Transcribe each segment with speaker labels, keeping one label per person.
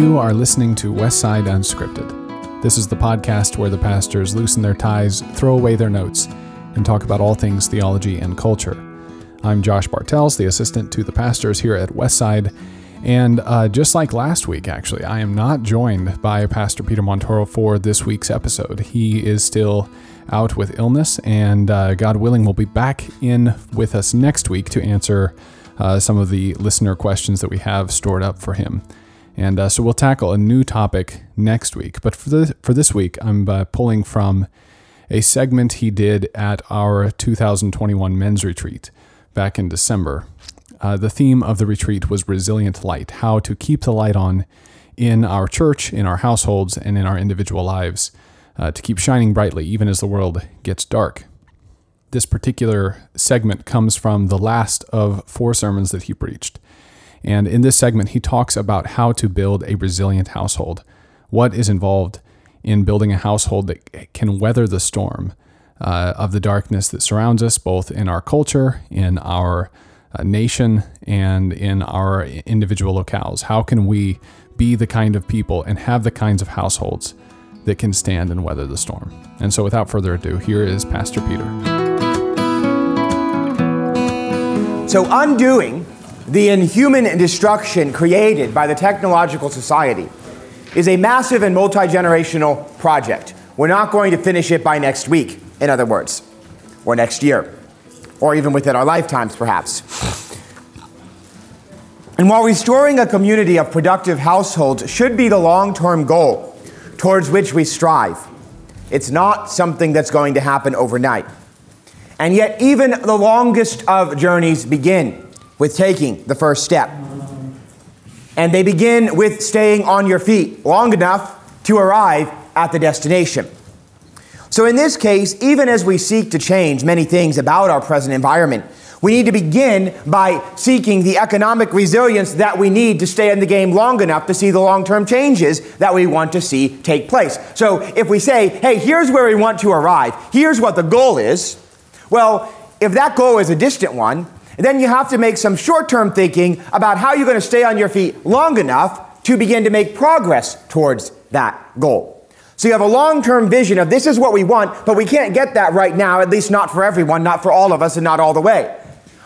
Speaker 1: You are listening to Westside Unscripted. This is the podcast where the pastors loosen their ties, throw away their notes, and talk about all things theology and culture. I'm Josh Bartels, the assistant to the pastors here at Westside. And uh, just like last week, actually, I am not joined by Pastor Peter Montoro for this week's episode. He is still out with illness, and uh, God willing, will be back in with us next week to answer uh, some of the listener questions that we have stored up for him. And uh, so we'll tackle a new topic next week. But for, the, for this week, I'm uh, pulling from a segment he did at our 2021 men's retreat back in December. Uh, the theme of the retreat was resilient light, how to keep the light on in our church, in our households, and in our individual lives uh, to keep shining brightly even as the world gets dark. This particular segment comes from the last of four sermons that he preached. And in this segment, he talks about how to build a resilient household, what is involved in building a household that can weather the storm uh, of the darkness that surrounds us, both in our culture, in our uh, nation, and in our individual locales. How can we be the kind of people and have the kinds of households that can stand and weather the storm? And so, without further ado, here is Pastor Peter.
Speaker 2: So, undoing the inhuman destruction created by the technological society is a massive and multi generational project. We're not going to finish it by next week, in other words, or next year or even within our lifetimes, perhaps. And while restoring a community of productive households should be the long term goal towards which we strive, it's not something that's going to happen overnight. And yet, even the longest of journeys begin with taking the first step. And they begin with staying on your feet long enough to arrive at the destination. So, in this case, even as we seek to change many things about our present environment, we need to begin by seeking the economic resilience that we need to stay in the game long enough to see the long term changes that we want to see take place. So, if we say, hey, here's where we want to arrive, here's what the goal is, well, if that goal is a distant one, then you have to make some short term thinking about how you're going to stay on your feet long enough to begin to make progress towards that goal. So you have a long term vision of this is what we want, but we can't get that right now, at least not for everyone, not for all of us, and not all the way.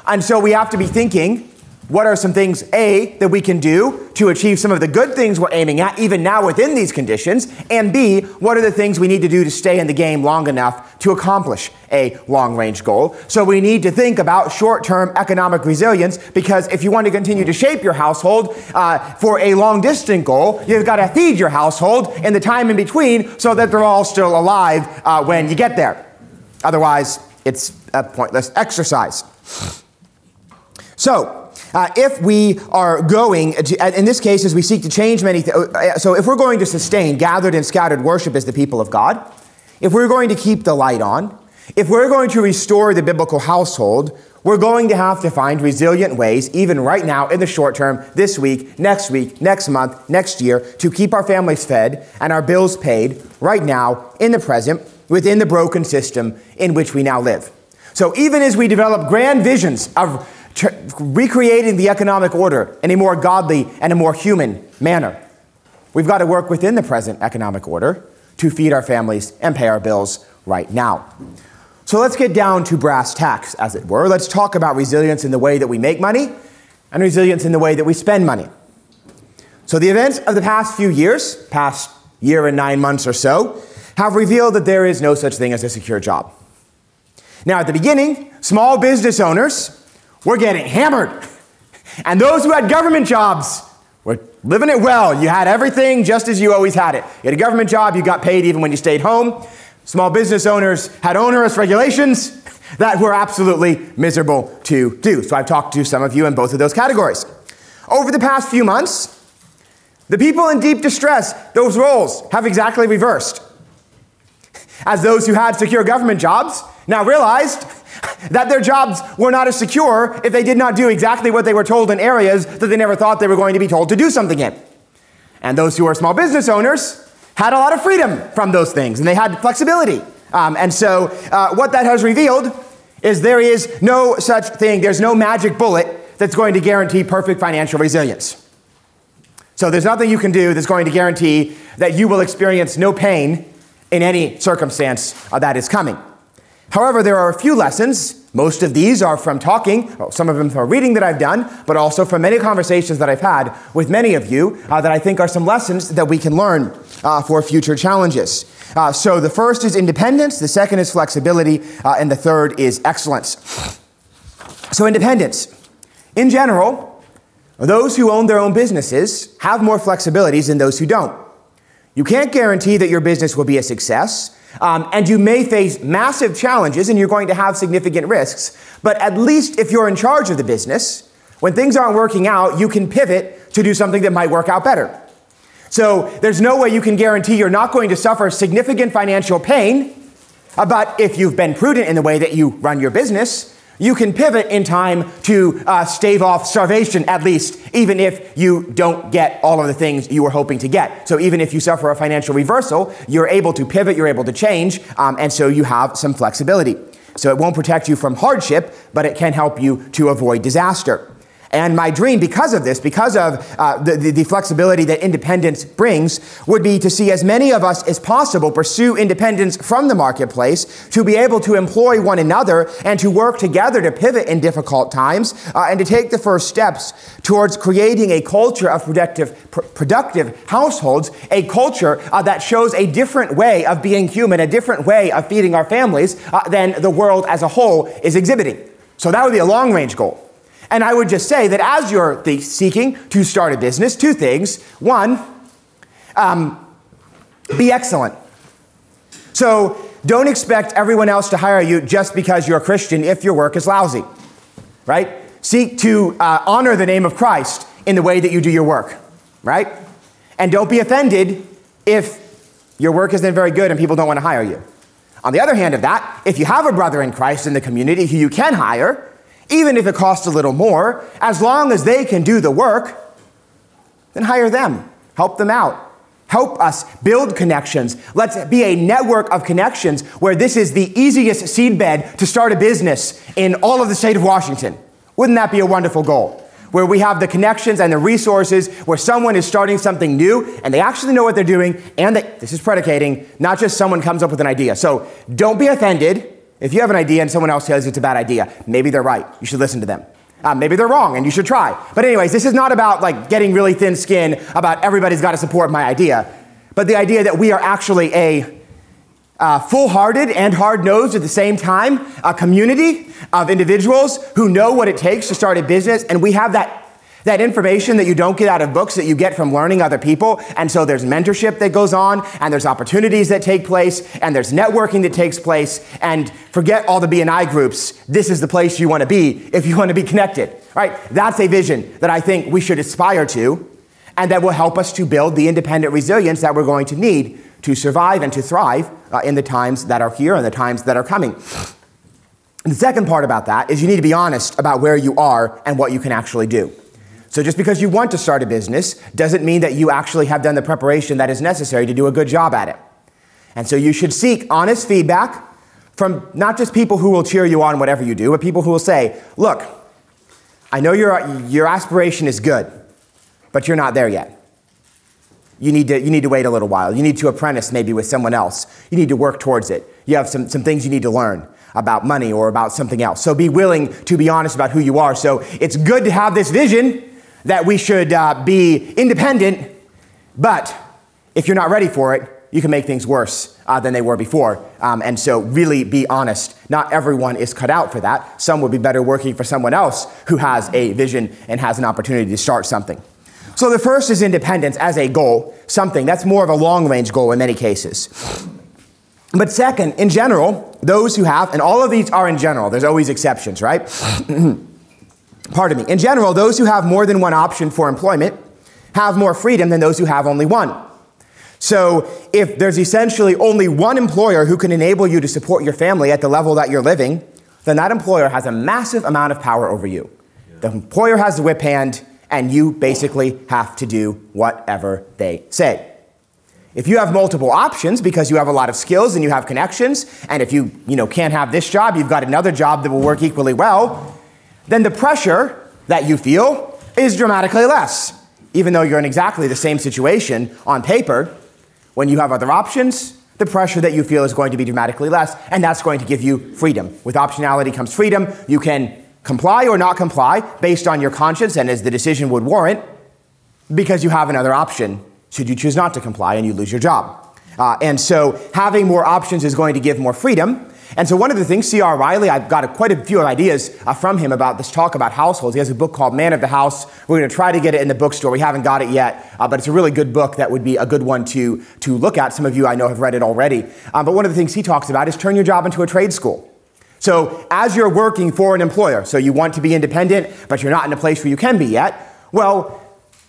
Speaker 2: And so we have to be thinking what are some things, A, that we can do to achieve some of the good things we're aiming at, even now within these conditions? And B, what are the things we need to do to stay in the game long enough to accomplish a long range goal? So we need to think about short term economic resilience because if you want to continue to shape your household uh, for a long distance goal, you've got to feed your household in the time in between so that they're all still alive uh, when you get there. Otherwise, it's a pointless exercise. So, uh, if we are going, to, in this case, as we seek to change many things, uh, so if we're going to sustain gathered and scattered worship as the people of God, if we're going to keep the light on, if we're going to restore the biblical household, we're going to have to find resilient ways, even right now in the short term, this week, next week, next month, next year, to keep our families fed and our bills paid right now, in the present, within the broken system in which we now live. So even as we develop grand visions of recreating the economic order in a more godly and a more human manner. We've got to work within the present economic order to feed our families and pay our bills right now. So let's get down to brass tacks, as it were. Let's talk about resilience in the way that we make money and resilience in the way that we spend money. So the events of the past few years, past year and nine months or so, have revealed that there is no such thing as a secure job. Now, at the beginning, small business owners we're getting hammered. And those who had government jobs were living it well. You had everything just as you always had it. You had a government job, you got paid even when you stayed home. Small business owners had onerous regulations that were absolutely miserable to do. So I've talked to some of you in both of those categories. Over the past few months, the people in deep distress, those roles have exactly reversed. As those who had secure government jobs now realized that their jobs were not as secure if they did not do exactly what they were told in areas that they never thought they were going to be told to do something in. And those who are small business owners had a lot of freedom from those things and they had flexibility. Um, and so, uh, what that has revealed is there is no such thing, there's no magic bullet that's going to guarantee perfect financial resilience. So, there's nothing you can do that's going to guarantee that you will experience no pain in any circumstance uh, that is coming. However, there are a few lessons. Most of these are from talking, some of them from reading that I've done, but also from many conversations that I've had with many of you uh, that I think are some lessons that we can learn uh, for future challenges. Uh, so the first is independence, the second is flexibility, uh, and the third is excellence. So, independence. In general, those who own their own businesses have more flexibilities than those who don't. You can't guarantee that your business will be a success, um, and you may face massive challenges and you're going to have significant risks. But at least if you're in charge of the business, when things aren't working out, you can pivot to do something that might work out better. So there's no way you can guarantee you're not going to suffer significant financial pain. Uh, but if you've been prudent in the way that you run your business, you can pivot in time to uh, stave off starvation, at least, even if you don't get all of the things you were hoping to get. So, even if you suffer a financial reversal, you're able to pivot, you're able to change, um, and so you have some flexibility. So, it won't protect you from hardship, but it can help you to avoid disaster. And my dream, because of this, because of uh, the, the, flexibility that independence brings, would be to see as many of us as possible pursue independence from the marketplace, to be able to employ one another and to work together to pivot in difficult times, uh, and to take the first steps towards creating a culture of productive, pr- productive households, a culture uh, that shows a different way of being human, a different way of feeding our families uh, than the world as a whole is exhibiting. So that would be a long range goal. And I would just say that as you're seeking to start a business, two things. One, um, be excellent. So don't expect everyone else to hire you just because you're a Christian if your work is lousy, right? Seek to uh, honor the name of Christ in the way that you do your work, right? And don't be offended if your work isn't very good and people don't want to hire you. On the other hand of that, if you have a brother in Christ in the community who you can hire, even if it costs a little more, as long as they can do the work, then hire them, help them out. Help us build connections. Let's be a network of connections where this is the easiest seedbed to start a business in all of the state of Washington. Wouldn't that be a wonderful goal? Where we have the connections and the resources, where someone is starting something new and they actually know what they're doing, and they, this is predicating, not just someone comes up with an idea. So don't be offended if you have an idea and someone else tells you it's a bad idea, maybe they're right. You should listen to them. Uh, maybe they're wrong and you should try. But, anyways, this is not about like getting really thin skin about everybody's got to support my idea, but the idea that we are actually a uh, full hearted and hard nosed at the same time, a community of individuals who know what it takes to start a business, and we have that that information that you don't get out of books that you get from learning other people. And so there's mentorship that goes on, and there's opportunities that take place, and there's networking that takes place. And forget all the BNI groups. This is the place you want to be if you want to be connected. Right? That's a vision that I think we should aspire to, and that will help us to build the independent resilience that we're going to need to survive and to thrive uh, in the times that are here and the times that are coming. And the second part about that is you need to be honest about where you are and what you can actually do. So just because you want to start a business doesn't mean that you actually have done the preparation that is necessary to do a good job at it. And so you should seek honest feedback from not just people who will cheer you on whatever you do, but people who will say, look, I know your, your aspiration is good, but you're not there yet. You need, to, you need to wait a little while. You need to apprentice maybe with someone else. You need to work towards it. You have some, some things you need to learn about money or about something else. So be willing to be honest about who you are. So it's good to have this vision that we should uh, be independent, but if you're not ready for it, you can make things worse uh, than they were before. Um, and so, really be honest. Not everyone is cut out for that. Some would be better working for someone else who has a vision and has an opportunity to start something. So, the first is independence as a goal, something that's more of a long range goal in many cases. But second, in general, those who have, and all of these are in general, there's always exceptions, right? pardon me, in general, those who have more than one option for employment have more freedom than those who have only one. So, if there's essentially only one employer who can enable you to support your family at the level that you're living, then that employer has a massive amount of power over you. The employer has the whip hand, and you basically have to do whatever they say. If you have multiple options because you have a lot of skills and you have connections, and if you, you know, can't have this job, you've got another job that will work equally well, then the pressure that you feel is dramatically less. even though you're in exactly the same situation on paper, when you have other options, the pressure that you feel is going to be dramatically less, and that's going to give you freedom. With optionality comes freedom. You can comply or not comply based on your conscience and as the decision would warrant, because you have another option should you choose not to comply and you lose your job. Uh, and so having more options is going to give more freedom. And so one of the things, C.R. Wiley, I've got a, quite a few ideas uh, from him about this talk about households. He has a book called Man of the House. We're going to try to get it in the bookstore. We haven't got it yet, uh, but it's a really good book that would be a good one to, to look at. Some of you I know have read it already. Um, but one of the things he talks about is turn your job into a trade school. So as you're working for an employer, so you want to be independent, but you're not in a place where you can be yet, well,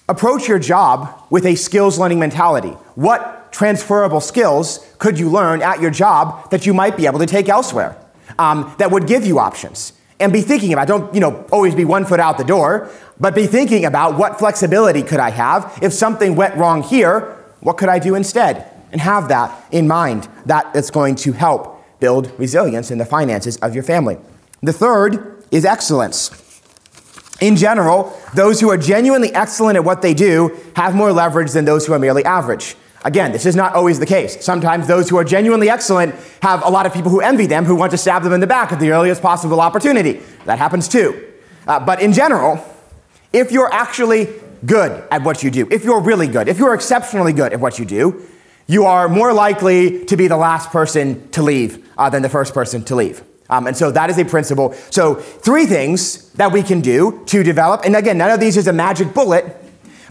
Speaker 2: approach your job with a skills learning mentality. What transferable skills could you learn at your job that you might be able to take elsewhere um, that would give you options? And be thinking about, don't, you know, always be one foot out the door, but be thinking about what flexibility could I have? If something went wrong here, what could I do instead? And have that in mind. That is going to help build resilience in the finances of your family. The third is excellence. In general, those who are genuinely excellent at what they do have more leverage than those who are merely average. Again, this is not always the case. Sometimes those who are genuinely excellent have a lot of people who envy them who want to stab them in the back at the earliest possible opportunity. That happens too. Uh, but in general, if you're actually good at what you do, if you're really good, if you're exceptionally good at what you do, you are more likely to be the last person to leave uh, than the first person to leave. Um, and so that is a principle. So, three things that we can do to develop, and again, none of these is a magic bullet,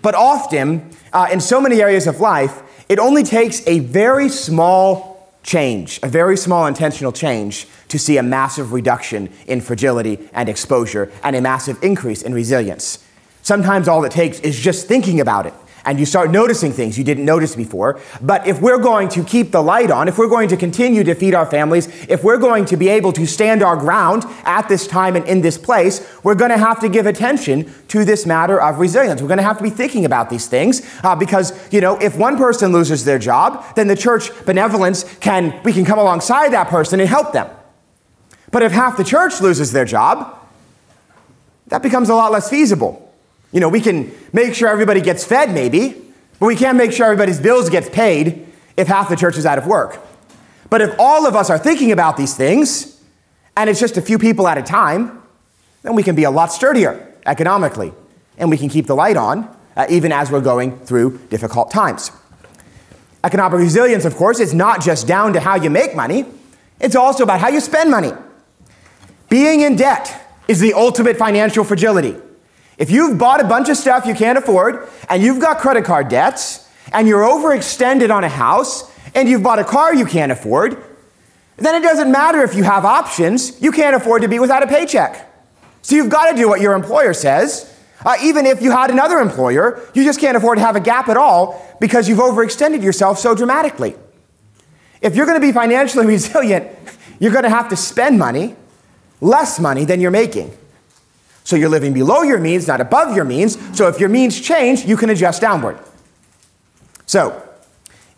Speaker 2: but often uh, in so many areas of life, it only takes a very small change, a very small intentional change, to see a massive reduction in fragility and exposure and a massive increase in resilience. Sometimes all it takes is just thinking about it and you start noticing things you didn't notice before. But if we're going to keep the light on, if we're going to continue to feed our families, if we're going to be able to stand our ground at this time and in this place, we're going to have to give attention to this matter of resilience. We're going to have to be thinking about these things uh, because, you know, if one person loses their job, then the church benevolence can, we can come alongside that person and help them. But if half the church loses their job, that becomes a lot less feasible. You know, we can make sure everybody gets fed, maybe, but we can't make sure everybody's bills gets paid if half the church is out of work. But if all of us are thinking about these things, and it's just a few people at a time, then we can be a lot sturdier economically, and we can keep the light on uh, even as we're going through difficult times. Economic resilience, of course, is not just down to how you make money, it's also about how you spend money. Being in debt is the ultimate financial fragility. If you've bought a bunch of stuff you can't afford, and you've got credit card debts, and you're overextended on a house, and you've bought a car you can't afford, then it doesn't matter if you have options. You can't afford to be without a paycheck. So you've got to do what your employer says. Uh, even if you had another employer, you just can't afford to have a gap at all because you've overextended yourself so dramatically. If you're going to be financially resilient, you're going to have to spend money, less money than you're making. So you're living below your means, not above your means. So if your means change, you can adjust downward. So,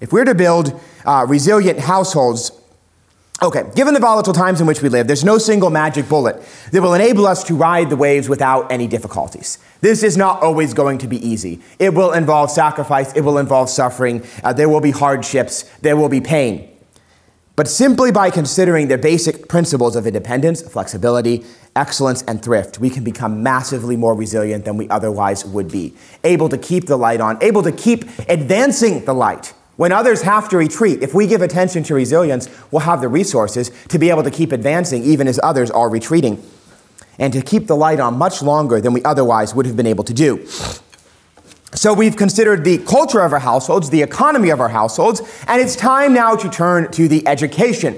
Speaker 2: if we're to build uh, resilient households, okay, given the volatile times in which we live, there's no single magic bullet that will enable us to ride the waves without any difficulties. This is not always going to be easy. It will involve sacrifice, it will involve suffering, uh, there will be hardships, there will be pain. But simply by considering the basic principles of independence, flexibility, excellence, and thrift, we can become massively more resilient than we otherwise would be. Able to keep the light on, able to keep advancing the light. When others have to retreat, if we give attention to resilience, we'll have the resources to be able to keep advancing even as others are retreating, and to keep the light on much longer than we otherwise would have been able to do. So we've considered the culture of our households, the economy of our households, and it's time now to turn to the education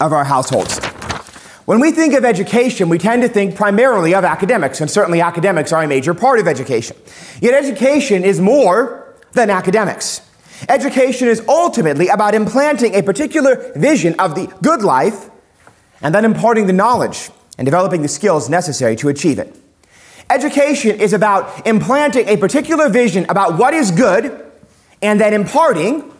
Speaker 2: of our households. When we think of education, we tend to think primarily of academics, and certainly academics are a major part of education. Yet education is more than academics. Education is ultimately about implanting a particular vision of the good life and then imparting the knowledge and developing the skills necessary to achieve it. Education is about implanting a particular vision about what is good and then imparting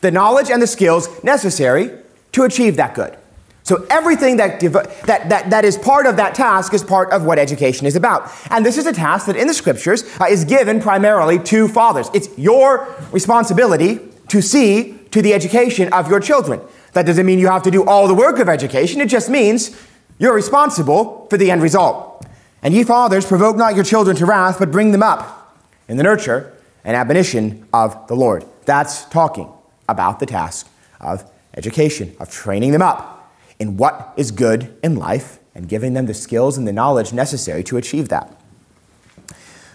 Speaker 2: the knowledge and the skills necessary to achieve that good. So everything that, that, that, that is part of that task is part of what education is about. And this is a task that in the scriptures uh, is given primarily to fathers. It's your responsibility to see to the education of your children. That doesn't mean you have to do all the work of education. It just means you're responsible for the end result. And ye fathers, provoke not your children to wrath, but bring them up in the nurture and admonition of the Lord. That's talking about the task of education, of training them up in what is good in life and giving them the skills and the knowledge necessary to achieve that.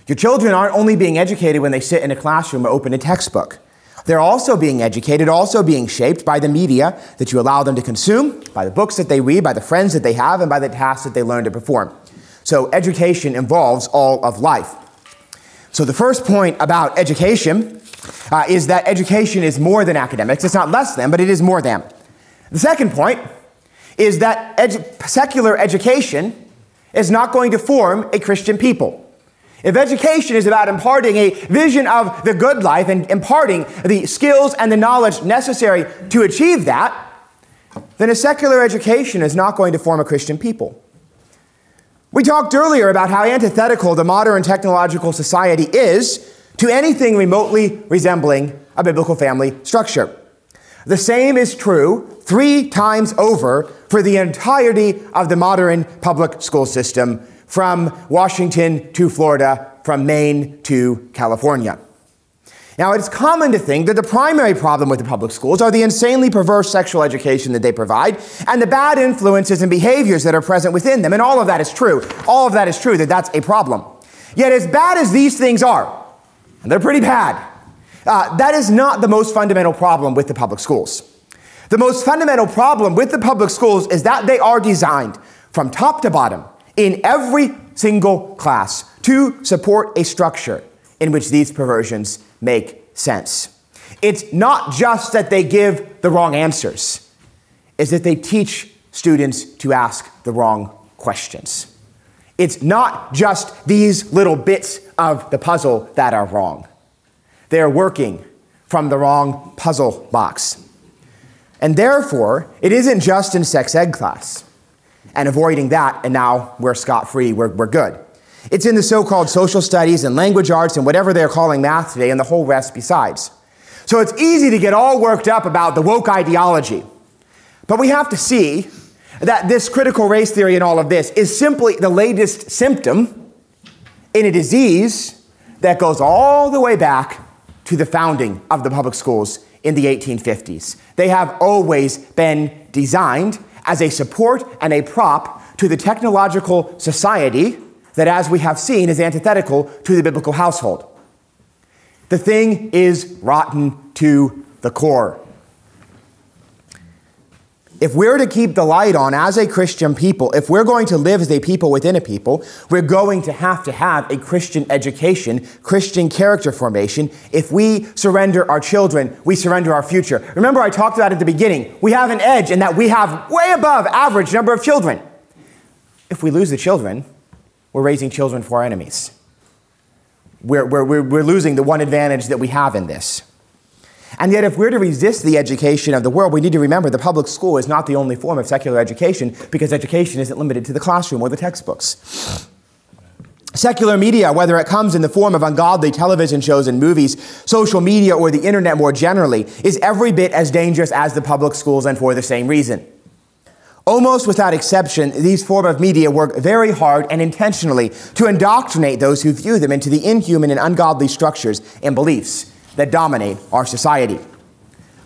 Speaker 2: Your children aren't only being educated when they sit in a classroom or open a textbook. They're also being educated, also being shaped by the media that you allow them to consume, by the books that they read, by the friends that they have, and by the tasks that they learn to perform. So, education involves all of life. So, the first point about education uh, is that education is more than academics. It's not less than, but it is more than. The second point is that edu- secular education is not going to form a Christian people. If education is about imparting a vision of the good life and imparting the skills and the knowledge necessary to achieve that, then a secular education is not going to form a Christian people. We talked earlier about how antithetical the modern technological society is to anything remotely resembling a biblical family structure. The same is true three times over for the entirety of the modern public school system from Washington to Florida, from Maine to California. Now, it's common to think that the primary problem with the public schools are the insanely perverse sexual education that they provide and the bad influences and behaviors that are present within them. And all of that is true. All of that is true, that that's a problem. Yet, as bad as these things are, and they're pretty bad, uh, that is not the most fundamental problem with the public schools. The most fundamental problem with the public schools is that they are designed from top to bottom in every single class to support a structure in which these perversions make sense. It's not just that they give the wrong answers, it's that they teach students to ask the wrong questions. It's not just these little bits of the puzzle that are wrong. They're working from the wrong puzzle box. And therefore, it isn't just in sex ed class and avoiding that, and now we're scot free, we're, we're good. It's in the so called social studies and language arts and whatever they're calling math today, and the whole rest besides. So it's easy to get all worked up about the woke ideology. But we have to see that this critical race theory and all of this is simply the latest symptom in a disease that goes all the way back to the founding of the public schools in the 1850s. They have always been designed as a support and a prop to the technological society that, as we have seen, is antithetical to the biblical household. The thing is rotten to the core. If we're to keep the light on as a Christian people, if we're going to live as a people within a people, we're going to have to have a Christian education, Christian character formation. If we surrender our children, we surrender our future. Remember, I talked about at the beginning, we have an edge in that we have way above average number of children. If we lose the children, we're raising children for our enemies. We're, we're, we're losing the one advantage that we have in this. And yet, if we're to resist the education of the world, we need to remember the public school is not the only form of secular education because education isn't limited to the classroom or the textbooks. Secular media, whether it comes in the form of ungodly television shows and movies, social media, or the internet more generally, is every bit as dangerous as the public schools and for the same reason. Almost without exception, these form of media work very hard and intentionally to indoctrinate those who view them into the inhuman and ungodly structures and beliefs that dominate our society.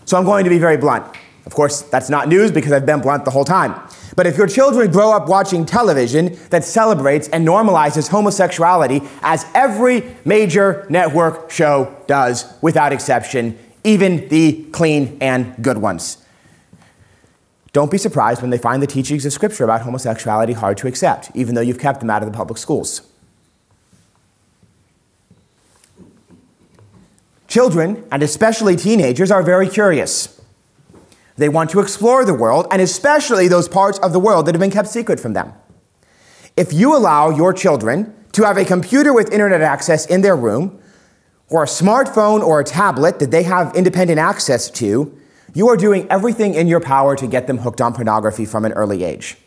Speaker 2: So I'm going to be very blunt. Of course, that's not news because I've been blunt the whole time. But if your children grow up watching television that celebrates and normalizes homosexuality, as every major network show does, without exception, even the clean and good ones, don't be surprised when they find the teachings of Scripture about homosexuality hard to accept, even though you've kept them out of the public schools. Children, and especially teenagers, are very curious. They want to explore the world, and especially those parts of the world that have been kept secret from them. If you allow your children to have a computer with internet access in their room, or a smartphone or a tablet that they have independent access to, You are doing everything in your power to get them hooked on pornography from an early age.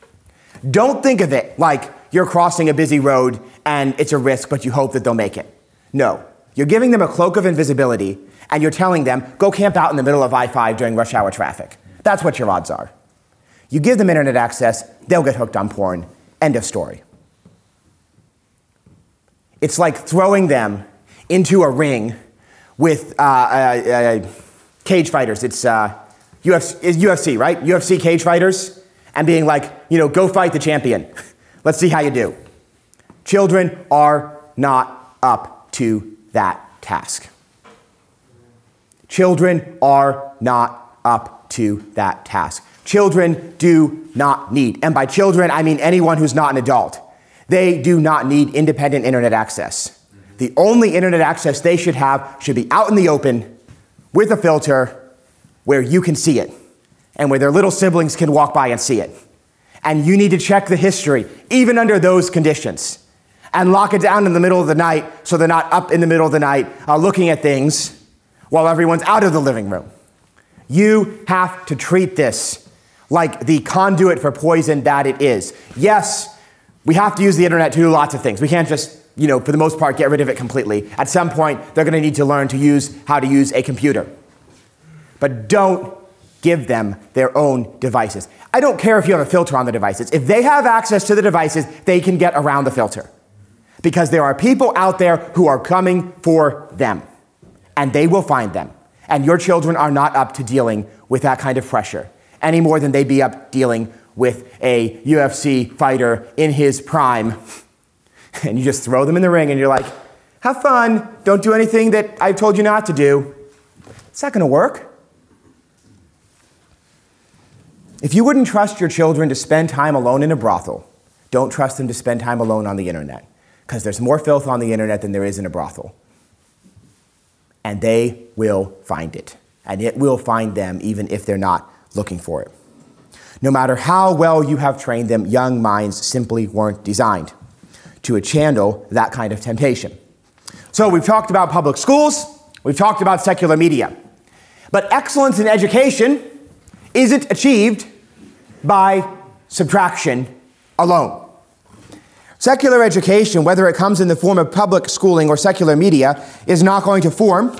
Speaker 2: Don't think of it like you're crossing a busy road and it's a risk, but you hope that they'll make it. No. You're giving them a cloak of invisibility and you're telling them, go camp out in the middle of I 5 during rush hour traffic. That's what your odds are. You give them internet access, they'll get hooked on porn. End of story. It's like throwing them into a ring with uh, uh, uh, cage fighters. It's UFC, uh, UFC, right? UFC cage fighters, and being like, you know, go fight the champion. Let's see how you do. Children are not up to that task. Children are not up to that task. Children do not need, and by children, I mean anyone who's not an adult, they do not need independent internet access. The only internet access they should have should be out in the open with a filter where you can see it and where their little siblings can walk by and see it. And you need to check the history, even under those conditions, and lock it down in the middle of the night so they're not up in the middle of the night uh, looking at things while everyone's out of the living room. You have to treat this like the conduit for poison that it is. Yes, we have to use the internet to do lots of things. We can't just, you know, for the most part, get rid of it completely. At some point, they're going to need to learn to use how to use a computer. But don't give them their own devices. I don't care if you have a filter on the devices. If they have access to the devices, they can get around the filter. Because there are people out there who are coming for them, and they will find them. And your children are not up to dealing with that kind of pressure any more than they'd be up dealing with a UFC fighter in his prime. And you just throw them in the ring and you're like, have fun. Don't do anything that I've told you not to do. It's not going to work. If you wouldn't trust your children to spend time alone in a brothel, don't trust them to spend time alone on the internet because there's more filth on the internet than there is in a brothel. And they will find it. And it will find them even if they're not looking for it. No matter how well you have trained them, young minds simply weren't designed to channel that kind of temptation. So we've talked about public schools, we've talked about secular media. But excellence in education isn't achieved by subtraction alone. Secular education, whether it comes in the form of public schooling or secular media, is not going to form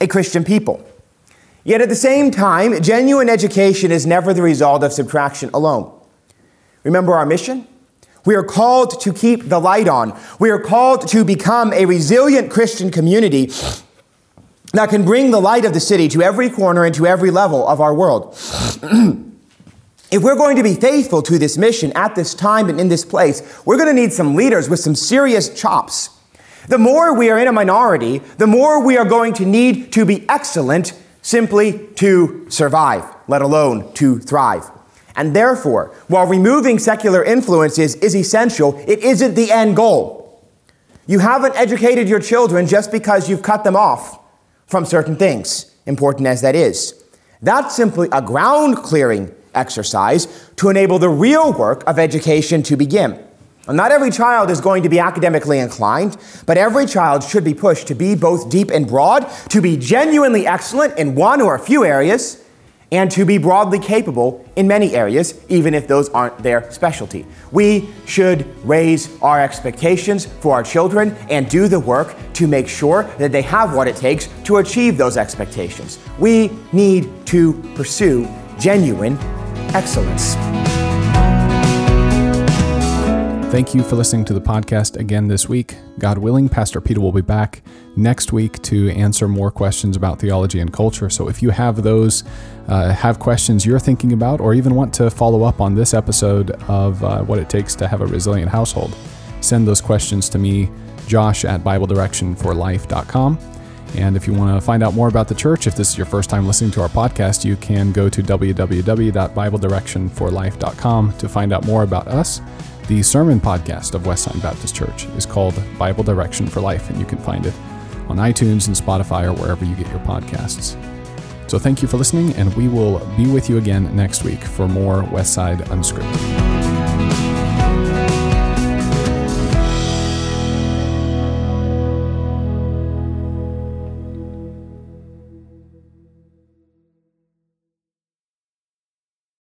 Speaker 2: a Christian people. Yet at the same time, genuine education is never the result of subtraction alone. Remember our mission? We are called to keep the light on. We are called to become a resilient Christian community that can bring the light of the city to every corner and to every level of our world. if we're going to be faithful to this mission at this time and in this place, we're going to need some leaders with some serious chops. The more we are in a minority, the more we are going to need to be excellent simply to survive, let alone to thrive. And therefore, while removing secular influences is essential, it isn't the end goal. You haven't educated your children just because you've cut them off from certain things, important as that is. That's simply a ground clearing exercise to enable the real work of education to begin. Not every child is going to be academically inclined, but every child should be pushed to be both deep and broad, to be genuinely excellent in one or a few areas, and to be broadly capable in many areas, even if those aren't their specialty. We should raise our expectations for our children and do the work to make sure that they have what it takes to achieve those expectations. We need to pursue genuine excellence.
Speaker 1: Thank you for listening to the podcast again this week. God willing, Pastor Peter will be back next week to answer more questions about theology and culture. So if you have those, uh, have questions you're thinking about, or even want to follow up on this episode of uh, what it takes to have a resilient household, send those questions to me, Josh at BibleDirectionForLife.com. And if you want to find out more about the church, if this is your first time listening to our podcast, you can go to www.BibleDirectionForLife.com to find out more about us the sermon podcast of Westside Baptist Church is called Bible Direction for Life, and you can find it on iTunes and Spotify or wherever you get your podcasts. So thank you for listening, and we will be with you again next week for more Westside Unscripted.